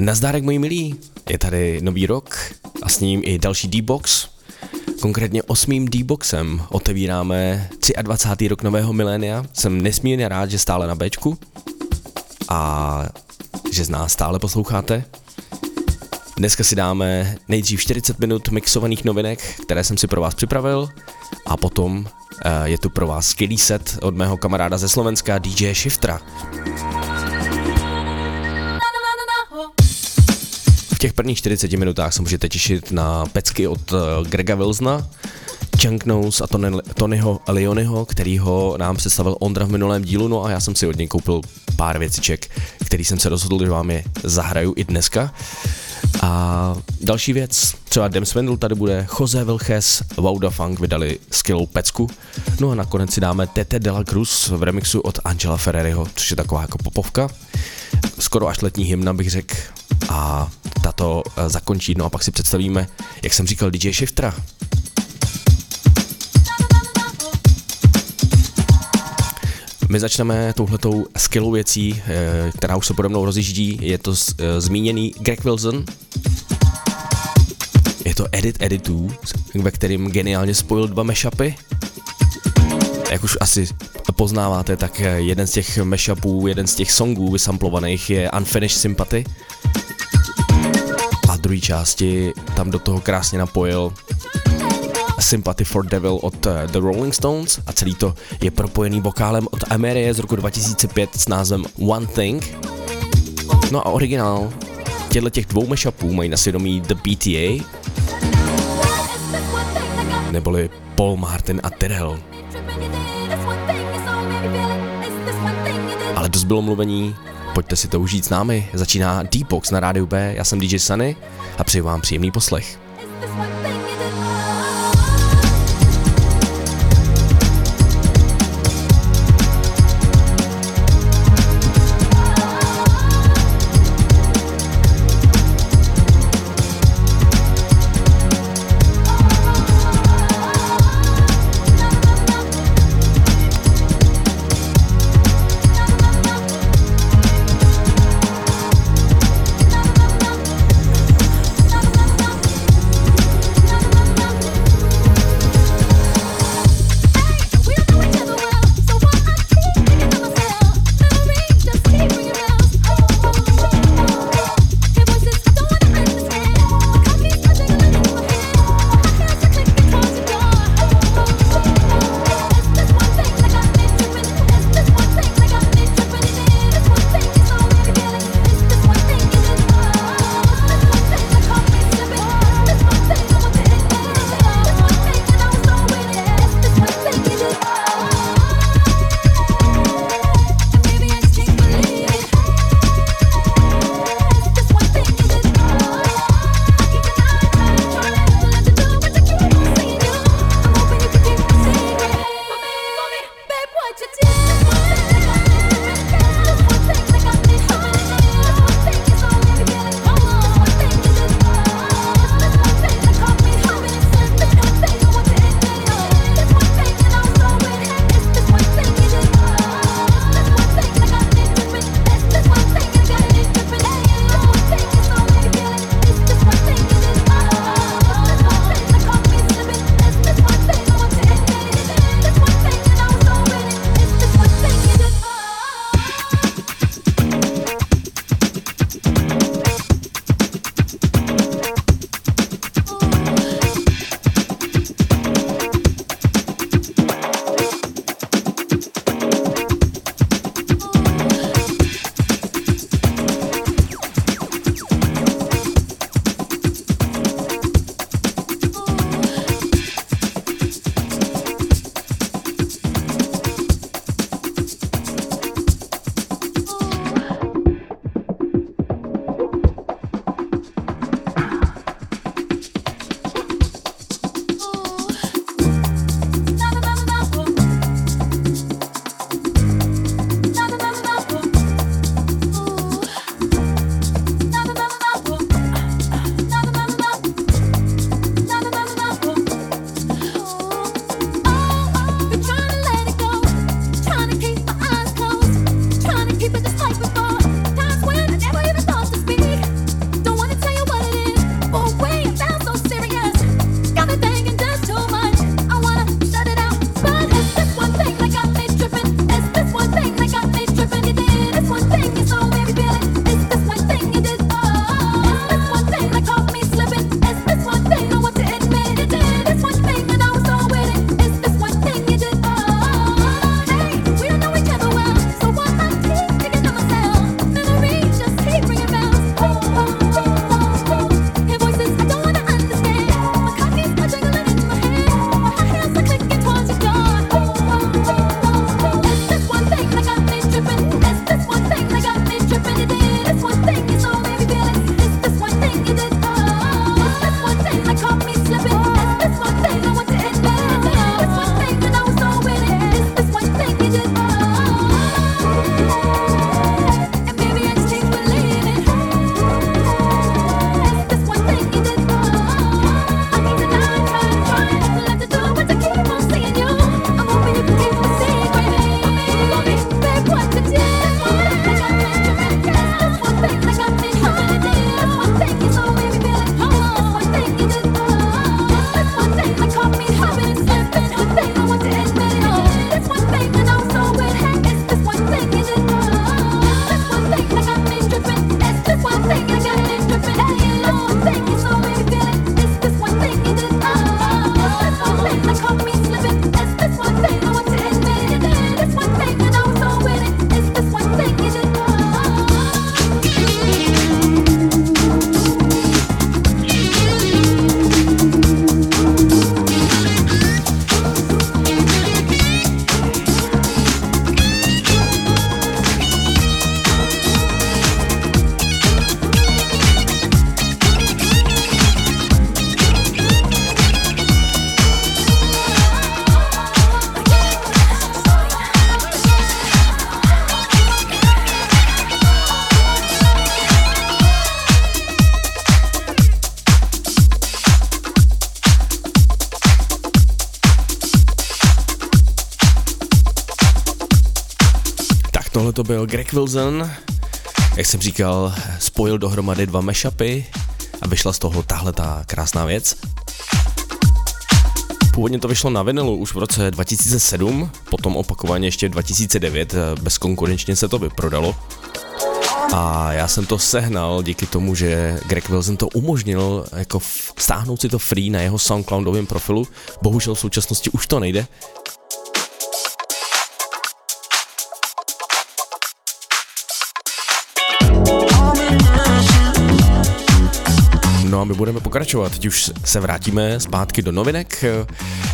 Nazdárek moji milí, je tady nový rok a s ním i další D-Box. Konkrétně osmým D-Boxem otevíráme 23. rok nového milénia. Jsem nesmírně rád, že stále na Bčku a že z nás stále posloucháte. Dneska si dáme nejdřív 40 minut mixovaných novinek, které jsem si pro vás připravil a potom eh, je tu pro vás skvělý set od mého kamaráda ze Slovenska DJ Shiftra. Těch prvních 40 minutách se můžete těšit na pecky od eh, Grega Wilsona, Chunk Nose a Tony, Tonyho Leonyho, kterýho nám představil Ondra v minulém dílu, no a já jsem si od něj koupil pár věciček, který jsem se rozhodl, že vám je zahraju i dneska. A další věc, třeba Dem Swindle tady bude, Jose Vilches, Wauda Funk vydali skvělou pecku, no a nakonec si dáme Tete de la Cruz v remixu od Angela Ferreriho, což je taková jako popovka, skoro až letní hymna bych řekl, a tato eh, zakončí, no a pak si představíme, jak jsem říkal, DJ Shiftera. My začneme touhletou skillou věcí, eh, která už se pode mnou rozjíždí. Je to eh, zmíněný Greg Wilson. Je to Edit Editů, ve kterým geniálně spojil dva mashupy. Jak už asi poznáváte, tak jeden z těch mashupů, jeden z těch songů vysamplovaných je Unfinished Sympathy druhé části tam do toho krásně napojil Sympathy for Devil od eh, The Rolling Stones a celý to je propojený vokálem od Amerie z roku 2005 s názvem One Thing. No a originál těchto těch dvou mashupů mají na svědomí The PTA, neboli Paul Martin a Tyrell. Ale dost bylo mluvení, pojďte si to užít s námi. Začíná Deepox na rádiu B, já jsem DJ Sunny a přeji vám příjemný poslech. to byl Greg Wilson, jak jsem říkal, spojil dohromady dva mashupy a vyšla z toho tahle ta krásná věc. Původně to vyšlo na vinilu už v roce 2007, potom opakovaně ještě 2009, bezkonkurenčně se to vyprodalo. A já jsem to sehnal díky tomu, že Greg Wilson to umožnil jako stáhnout si to free na jeho Soundcloudovém profilu. Bohužel v současnosti už to nejde, A my budeme pokračovat. Teď už se vrátíme zpátky do novinek.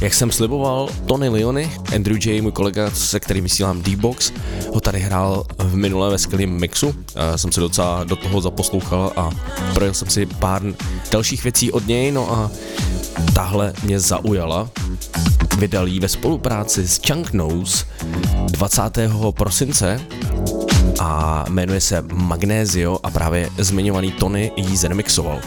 Jak jsem sliboval, Tony Leony, Andrew J, můj kolega, se kterým vysílám D-Box, ho tady hrál v minulé ve skvělém mixu. Já jsem se docela do toho zaposlouchal a projel jsem si pár dalších věcí od něj, no a tahle mě zaujala. Vydal jí ve spolupráci s Chunk Nose 20. prosince a jmenuje se Magnézio a právě zmiňovaný Tony jí zremixoval.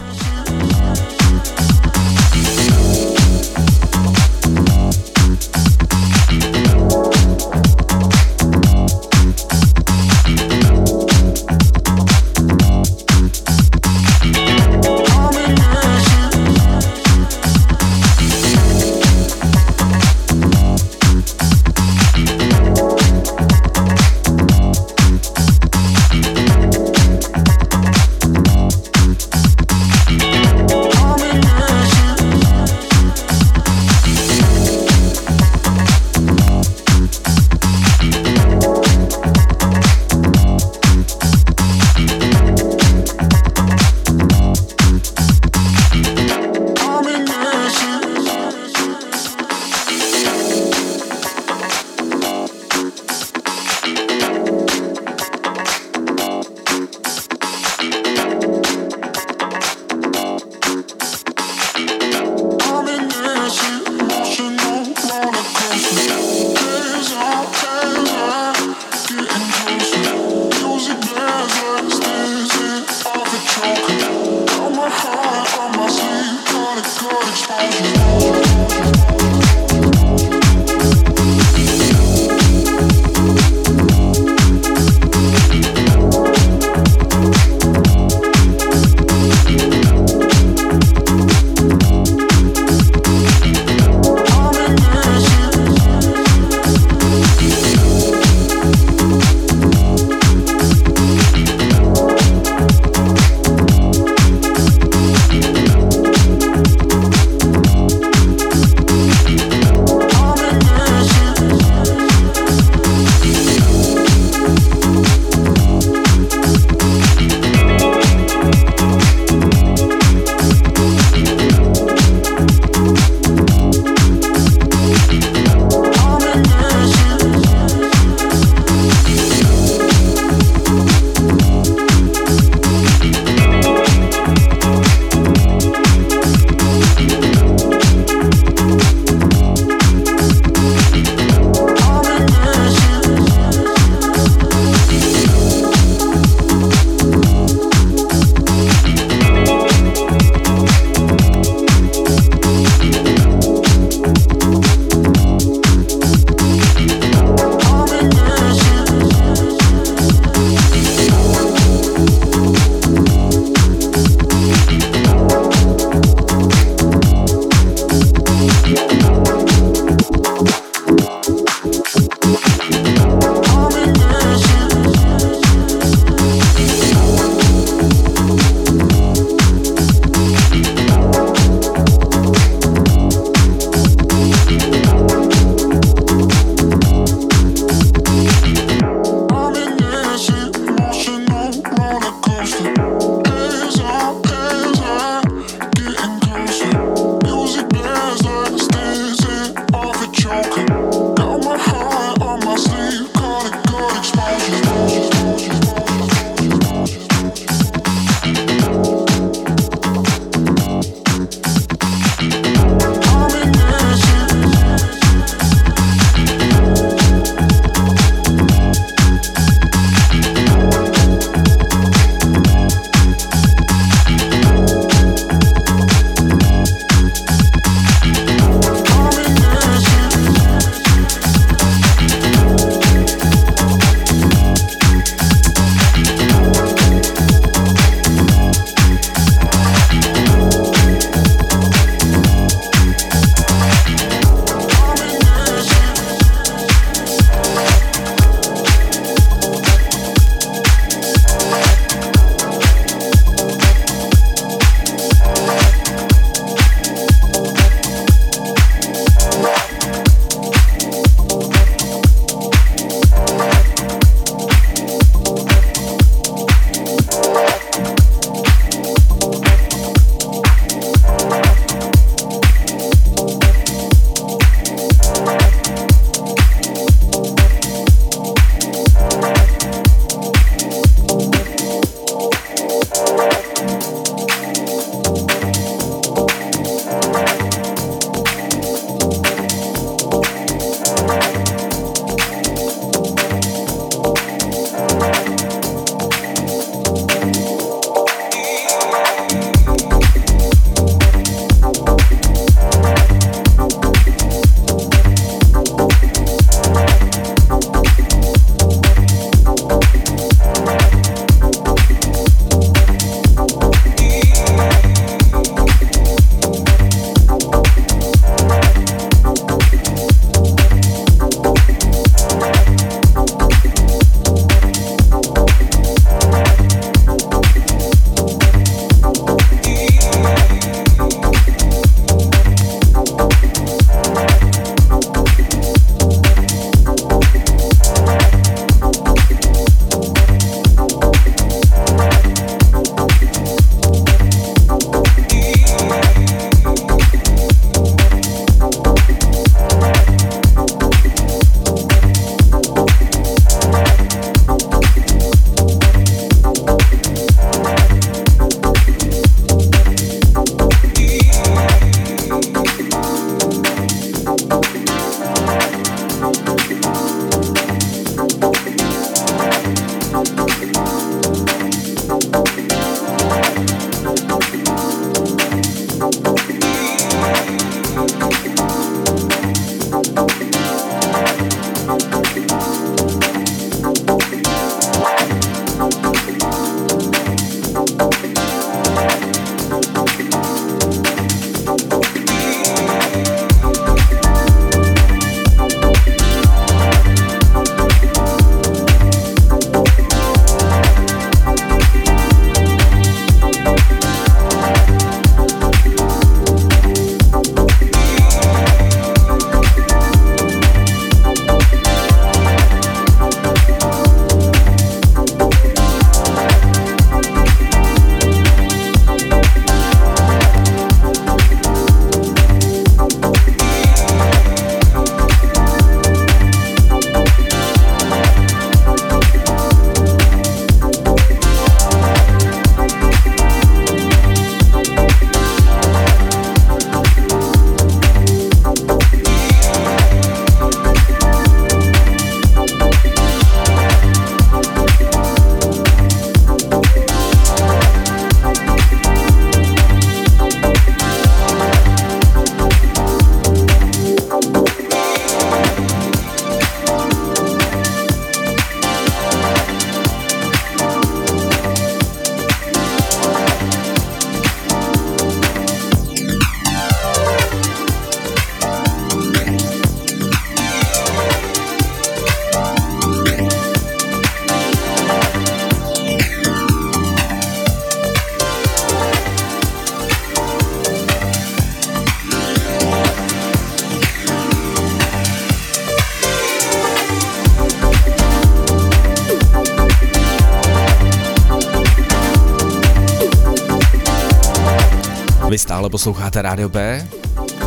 Stále posloucháte Rádio B,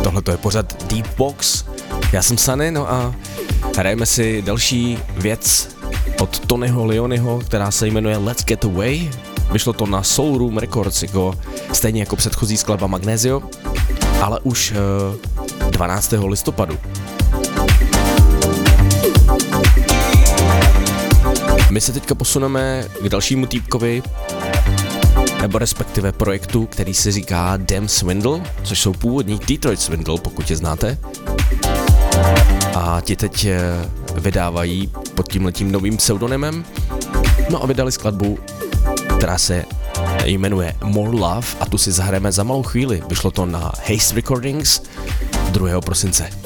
tohle to je pořad Deep Box, já jsem Sany, no a hrajeme si další věc od Tonyho Leonyho, která se jmenuje Let's Get Away. Vyšlo to na Soul Room Records, jako, stejně jako předchozí skladba Magnesio, ale už 12. Eh, listopadu. My se teďka posuneme k dalšímu týpkovi, nebo respektive projektu, který se říká Damn Swindle, což jsou původní Detroit Swindle, pokud je znáte. A ti teď eh, vydávají pod tím letím novým pseudonymem. No a vydali skladbu, která se jmenuje More Love a tu si zahrajeme za malou chvíli. Vyšlo to na Haste Recordings 2. prosince.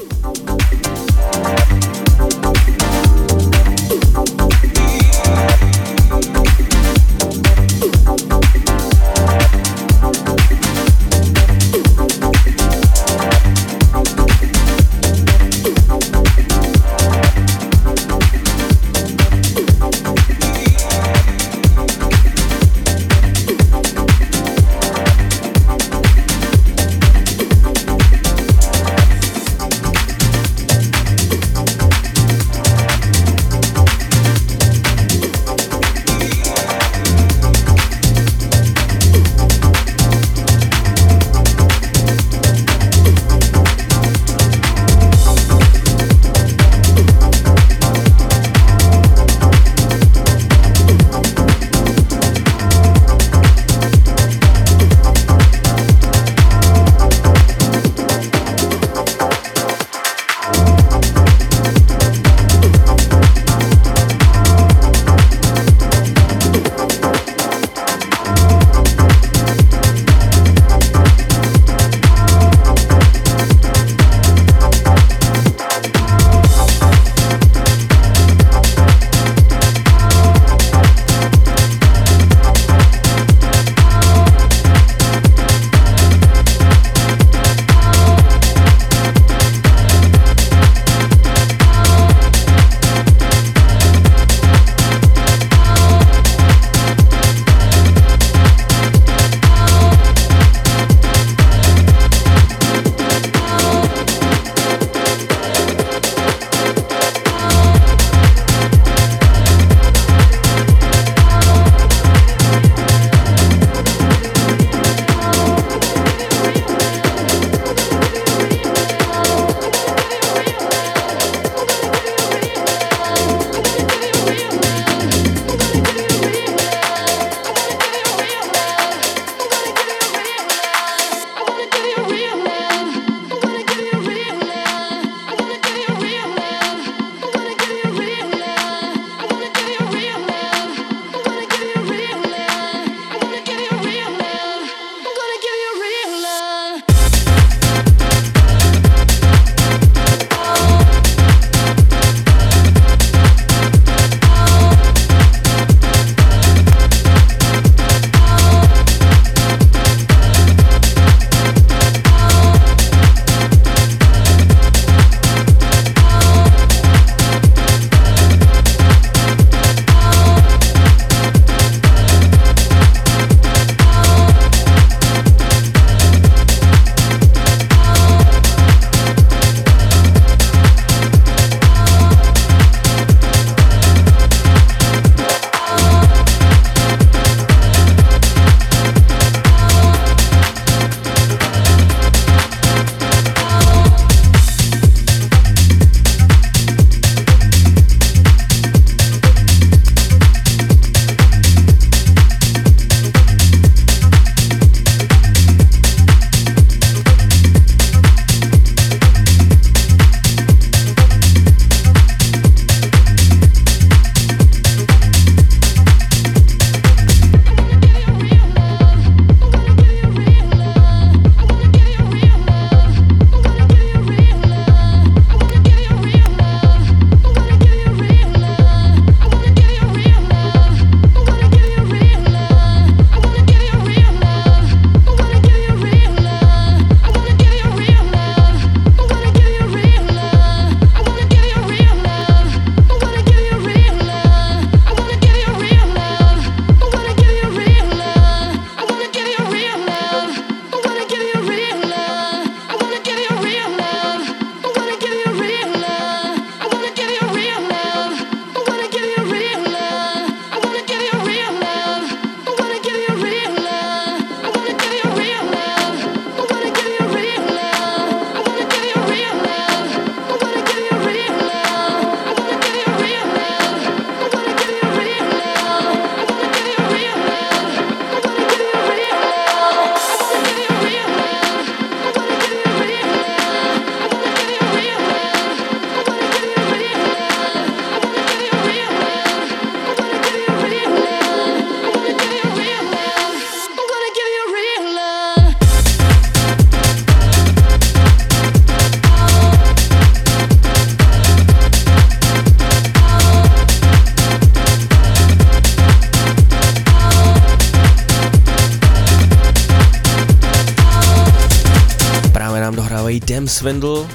Swindle,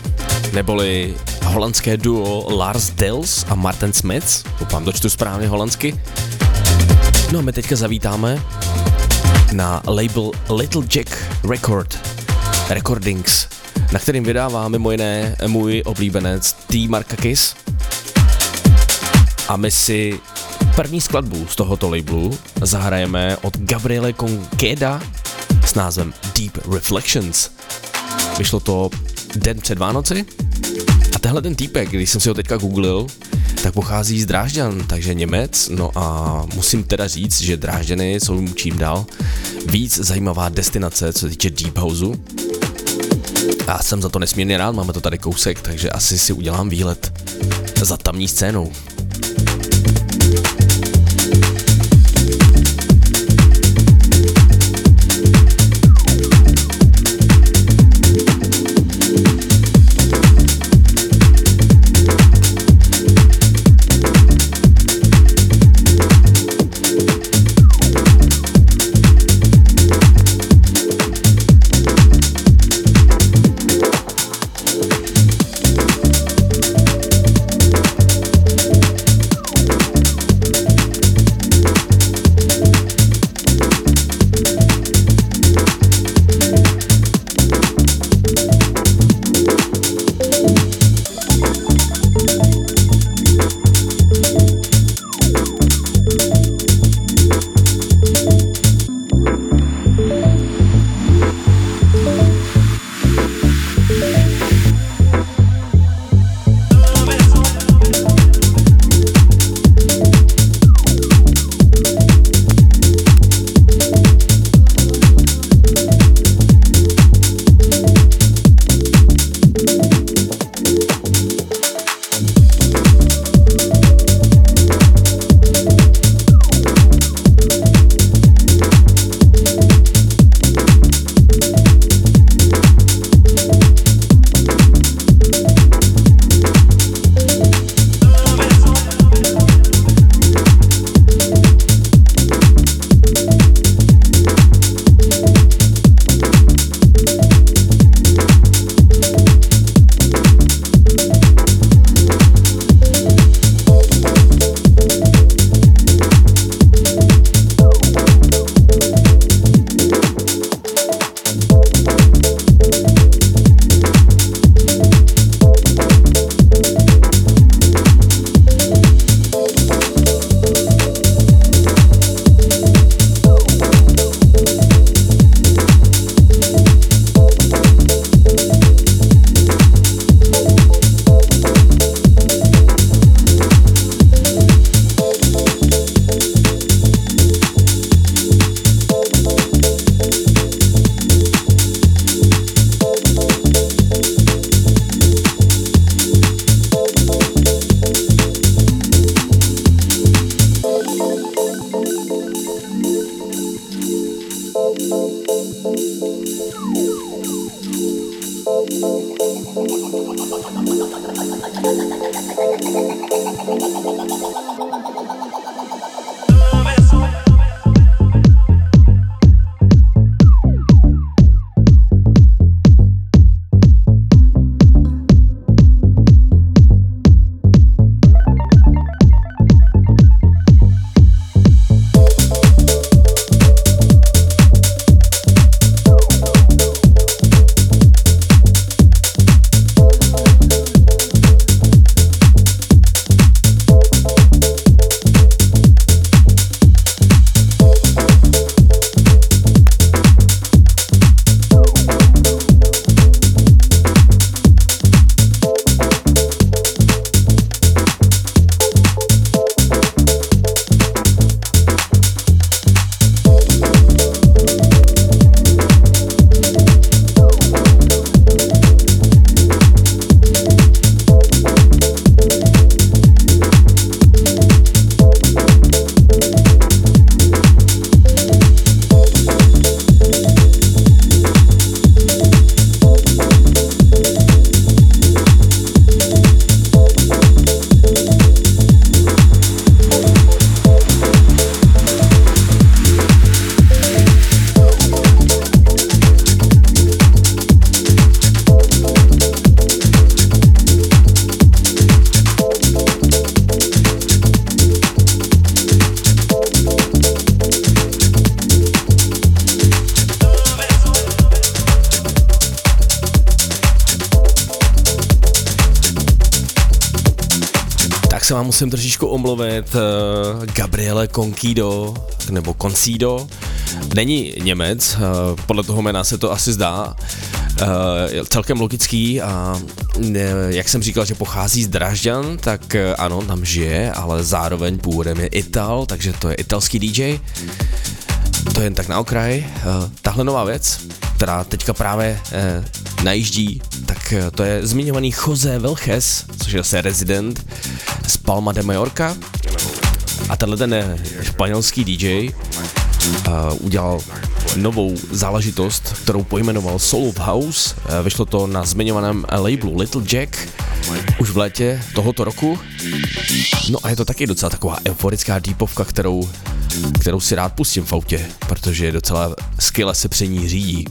neboli holandské duo Lars Dels a Martin Smith, doufám, dočtu správně holandsky. No a my teďka zavítáme na label Little Jack Record Recordings, na kterým vydává mimo jiné můj oblíbenec T. Markakis. A my si první skladbu z tohoto labelu zahrajeme od Gabriele Conqueda s názvem Deep Reflections. Vyšlo to den před Vánoci a tehle ten týpek, když jsem si ho teďka googlil, tak pochází z Drážďan, takže Němec, no a musím teda říct, že Drážďany jsou čím dál víc zajímavá destinace, co se týče Deep Houseu. Já jsem za to nesmírně rád, máme to tady kousek, takže asi si udělám výlet za tamní scénou. Musím trošičku omluvit. Uh, Gabriele Conquido, nebo Concido, není Němec, uh, podle toho jména se to asi zdá. Uh, celkem logický a jak jsem říkal, že pochází z Dražďan, tak uh, ano, tam žije, ale zároveň původem je Ital, takže to je italský DJ. To je jen tak na okraj. Uh, tahle nová věc, která teďka právě najíždí, tak to je zmiňovaný Jose Velches, což je zase rezident Palma de Mallorca. A tenhle ten španělský DJ uh, udělal novou záležitost, kterou pojmenoval Soul of House. Uh, vyšlo to na zmiňovaném labelu Little Jack už v létě tohoto roku. No a je to taky docela taková euforická deepovka, kterou, kterou si rád pustím v autě, protože je docela skvěle se pření řídí.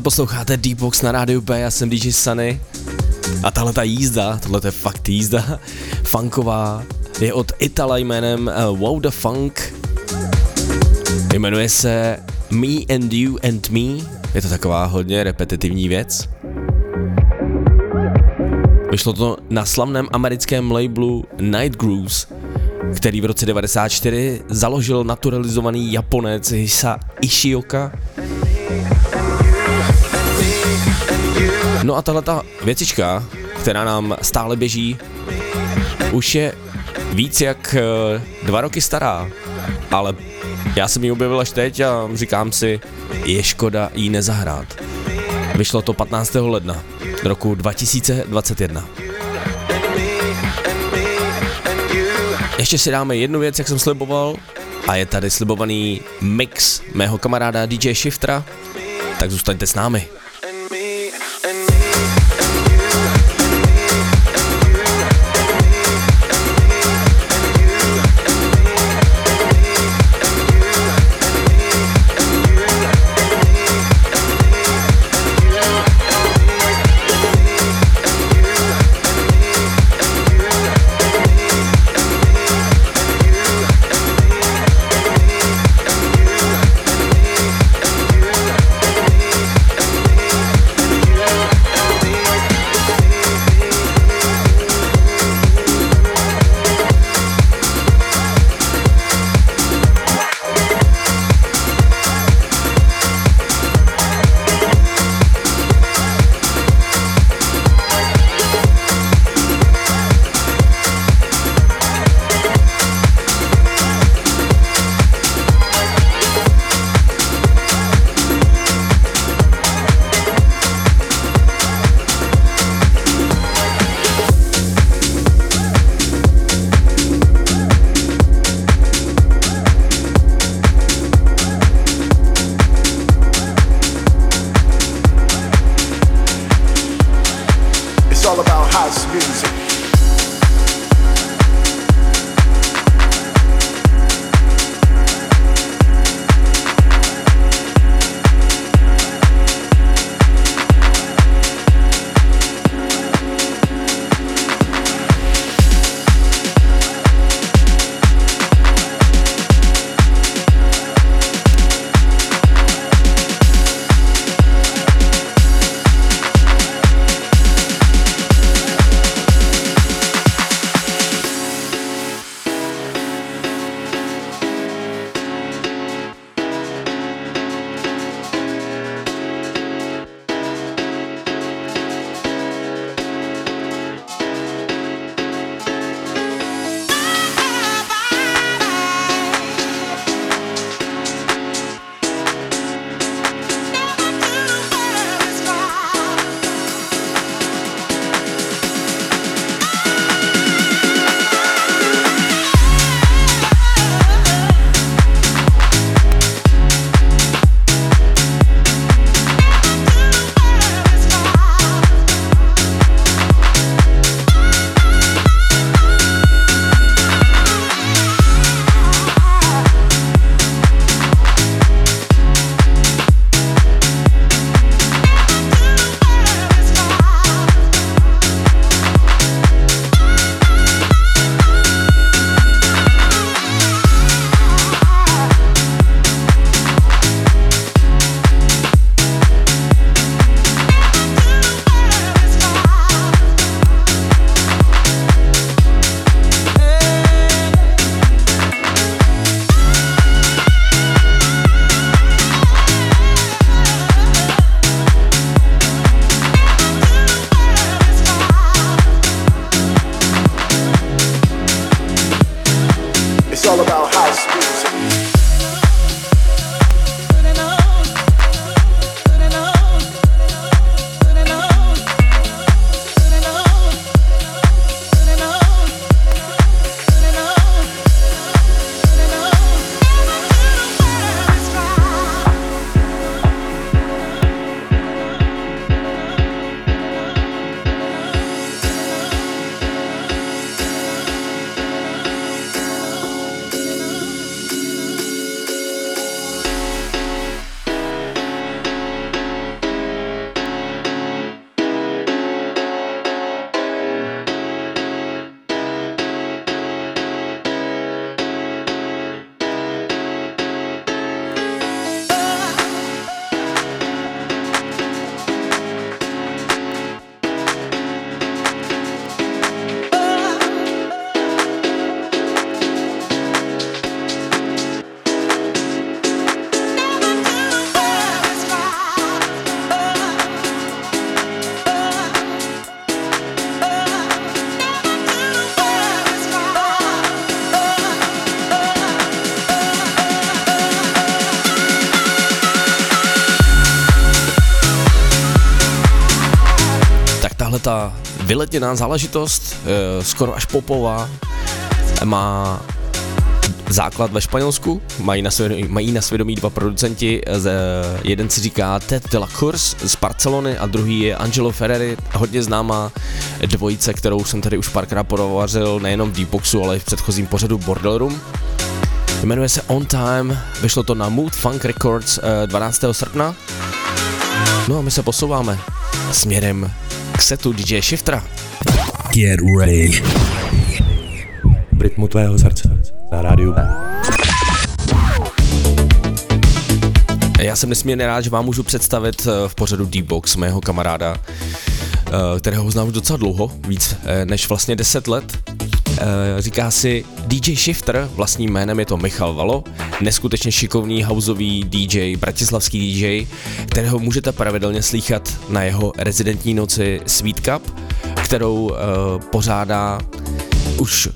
Stále posloucháte Deepbox na rádiu B, já jsem DJ Sunny. A tahle ta jízda, tohle je fakt jízda, funková, je od Itala jménem uh, Wow the Funk. Jmenuje se Me and You and Me. Je to taková hodně repetitivní věc. Vyšlo to na slavném americkém labelu Night Grooves, který v roce 94 založil naturalizovaný Japonec Hisa Ishioka No a tahle ta věcička, která nám stále běží, už je víc jak eh, dva roky stará, ale já jsem ji objevil až teď a říkám si, je škoda jí nezahrát. Vyšlo to 15. ledna roku 2021. Ještě si dáme jednu věc, jak jsem sliboval, a je tady slibovaný mix mého kamaráda DJ Shiftra, tak zůstaňte s námi. Vyletněná záležitost, eh, skoro až popová, má základ ve Španělsku, mají na svědomí, mají na svědomí dva producenti, z, jeden si říká Ted de la Course z Barcelony a druhý je Angelo Ferreri, hodně známá dvojice, kterou jsem tady už párkrát provařil nejenom v Deepboxu, ale i v předchozím pořadu Bordel Room. Jmenuje se On Time, vyšlo to na Mood Funk Records 12. Eh, srpna. No a my se posouváme směrem setu DJ Shiftera. Get ready. V rytmu tvého srdce na rádiu B. Já jsem nesmírně rád, že vám můžu představit eh, v pořadu D-Box mého kamaráda, eh, kterého znám už docela dlouho, víc eh, než vlastně 10 let. Říká si DJ Shifter, vlastním jménem je to Michal Valo, neskutečně šikovný houseový DJ, bratislavský DJ, kterého můžete pravidelně slýchat na jeho rezidentní noci Sweet Cup, kterou pořádá už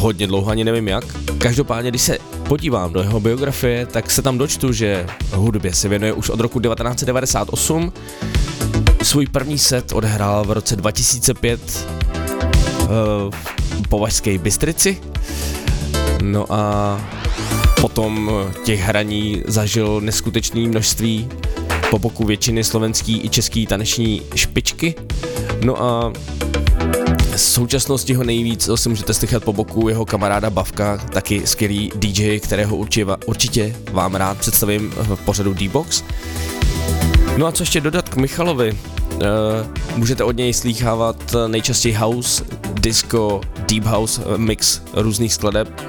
hodně dlouho, ani nevím jak. Každopádně, když se podívám do jeho biografie, tak se tam dočtu, že hudbě se věnuje už od roku 1998. Svůj první set odehrál v roce 2005 v Považské Bystrici. No a potom těch hraní zažil neskutečné množství po boku většiny slovenský i český taneční špičky. No a z současnosti ho nejvíc si můžete slychat po boku jeho kamaráda Bavka, taky skvělý DJ, kterého určitě, určitě vám rád představím v pořadu D-Box. No a co ještě dodat k Michalovi? Uh, můžete od něj slýchávat nejčastěji house, disco, deep house eh, mix různých skladeb,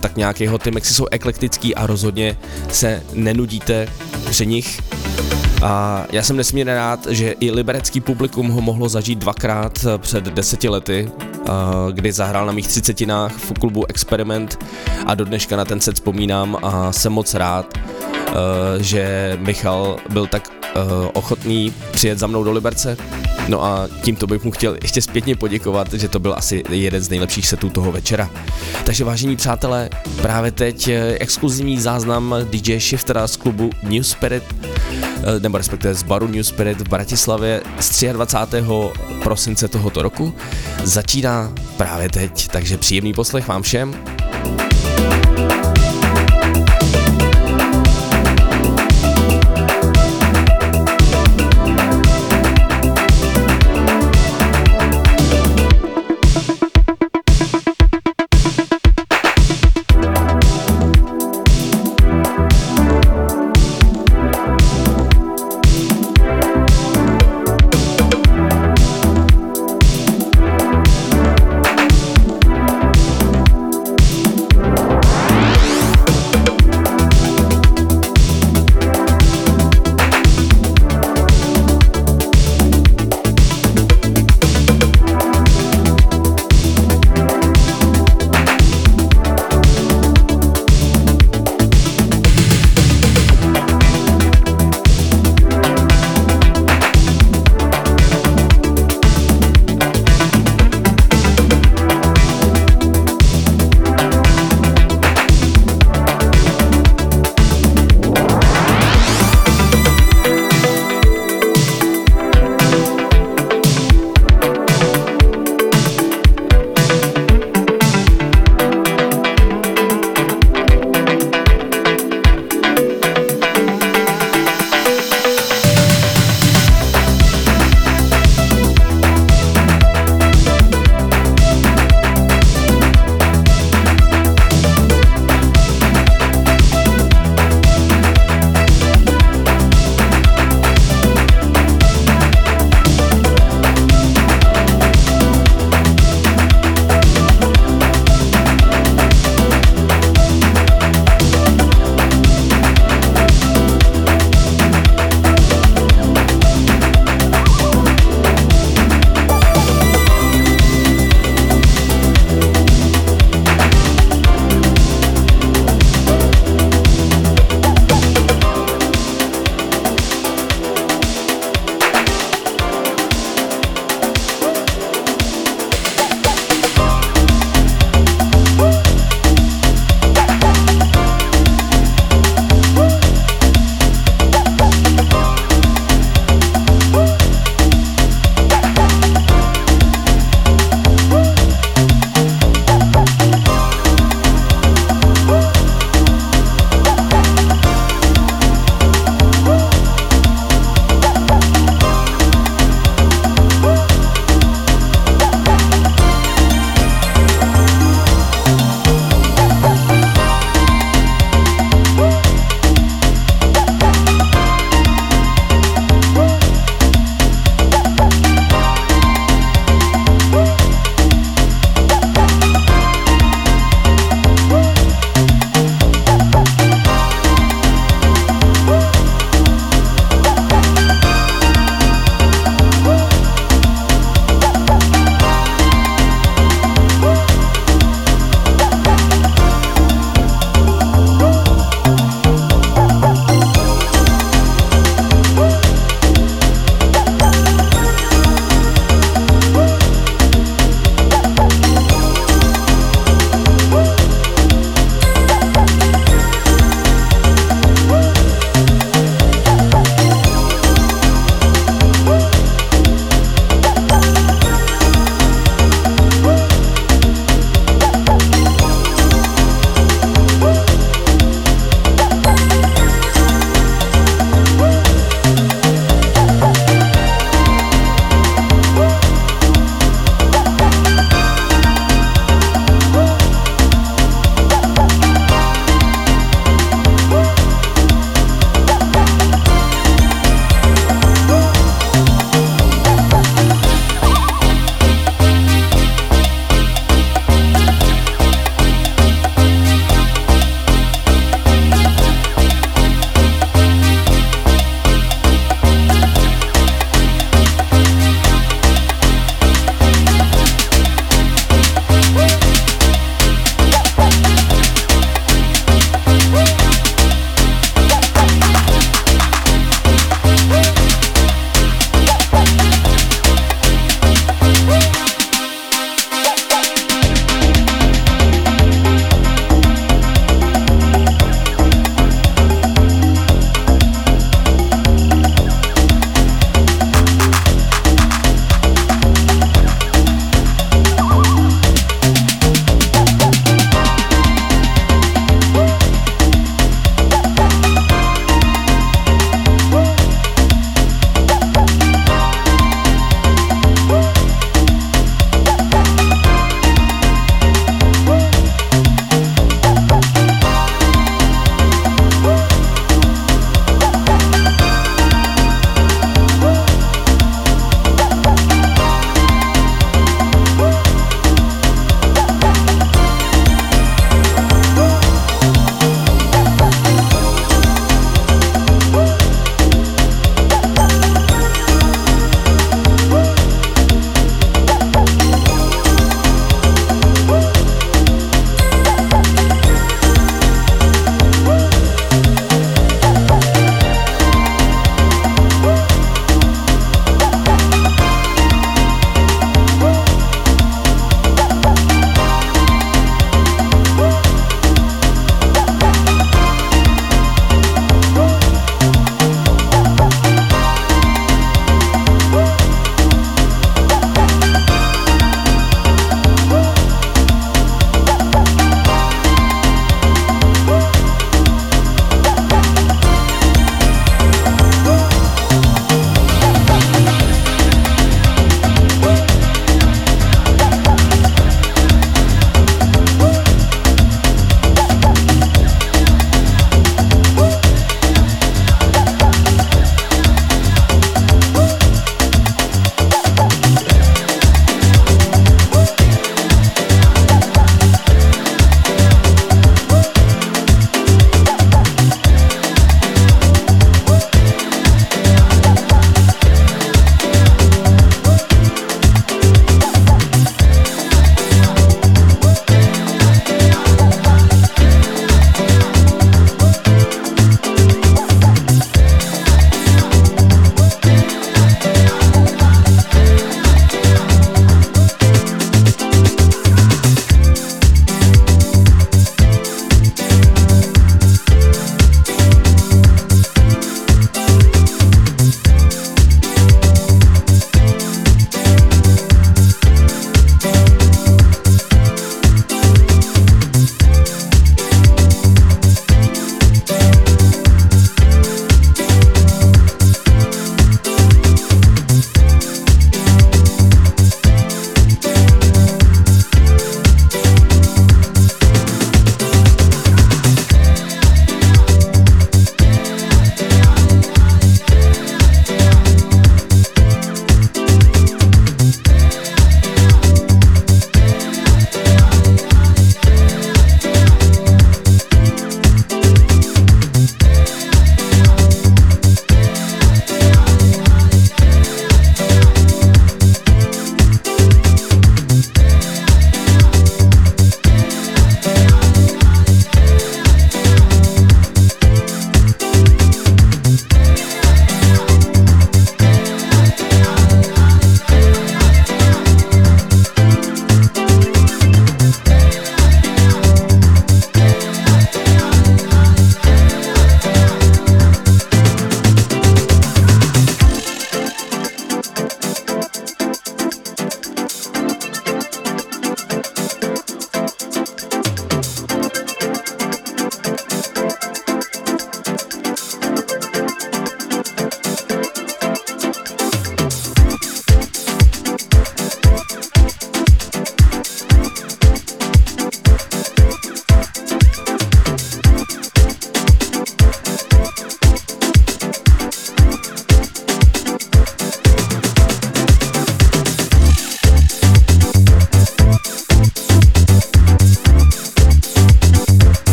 tak nějak jeho ty mixy jsou eklektický a rozhodně se nenudíte při nich. A já jsem nesmírně rád, že i liberecký publikum ho mohlo zažít dvakrát před deseti lety, kdy zahrál na mých třicetinách v klubu Experiment a do dneška na ten set vzpomínám a jsem moc rád, že Michal byl tak ochotný přijet za mnou do Liberce. No a tímto bych mu chtěl ještě zpětně poděkovat, že to byl asi jeden z nejlepších setů toho večera. Takže vážení přátelé, právě teď exkluzivní záznam DJ Shiftera z klubu New Spirit Eh, nebo respektive z baru New Spirit v Bratislavě z 23. prosince tohoto roku. Začíná právě teď, takže příjemný poslech vám všem.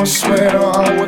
almost swear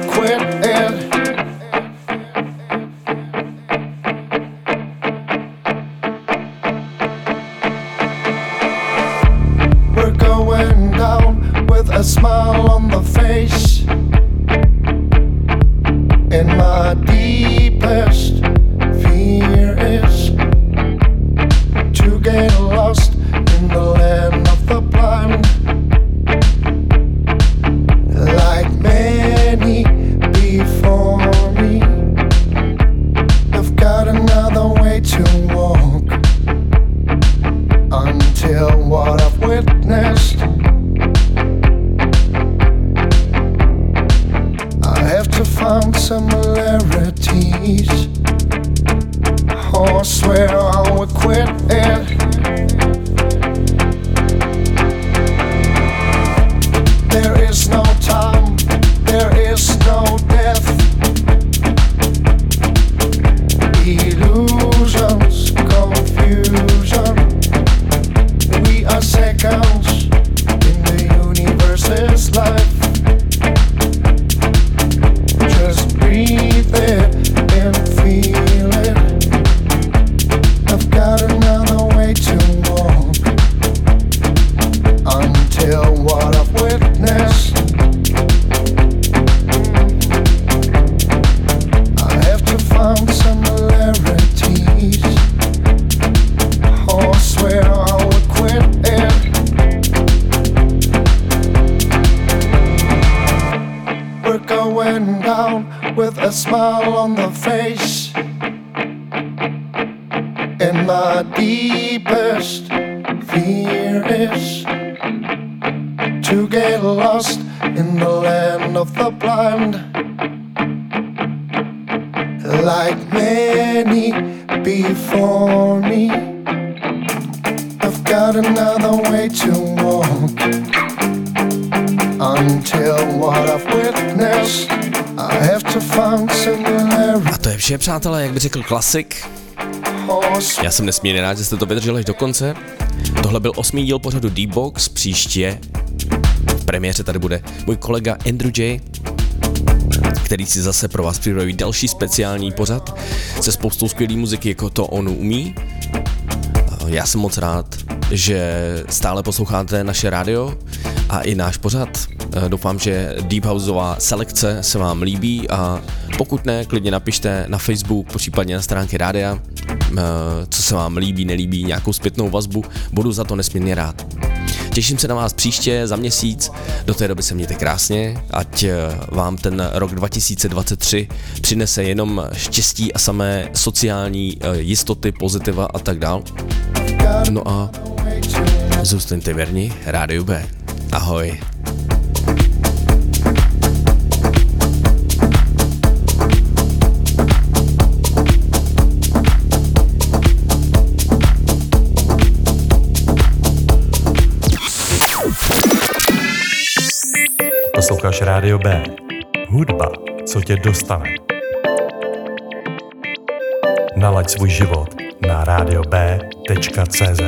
přátelé, jak by řekl klasik. Já jsem nesmírně rád, že jste to vydrželi až do konce. Tohle byl osmý díl pořadu D-Box, příště v premiéře tady bude můj kolega Andrew J., který si zase pro vás připraví další speciální pořad se spoustou skvělé muziky, jako to on umí. Já jsem moc rád, že stále posloucháte naše rádio a i náš pořad. Doufám, že Deep Houseová selekce se vám líbí a pokud ne, klidně napište na Facebook, případně na stránky rádia, co se vám líbí, nelíbí, nějakou zpětnou vazbu, budu za to nesmírně rád. Těším se na vás příště za měsíc, do té doby se mějte krásně, ať vám ten rok 2023 přinese jenom štěstí a samé sociální jistoty, pozitiva a tak dál. No a zůstaňte věrni Rádiu B. Ahoj. Posloucháš Rádio B. Hudba, co tě dostane. Nalaď svůj život na radiob.cz.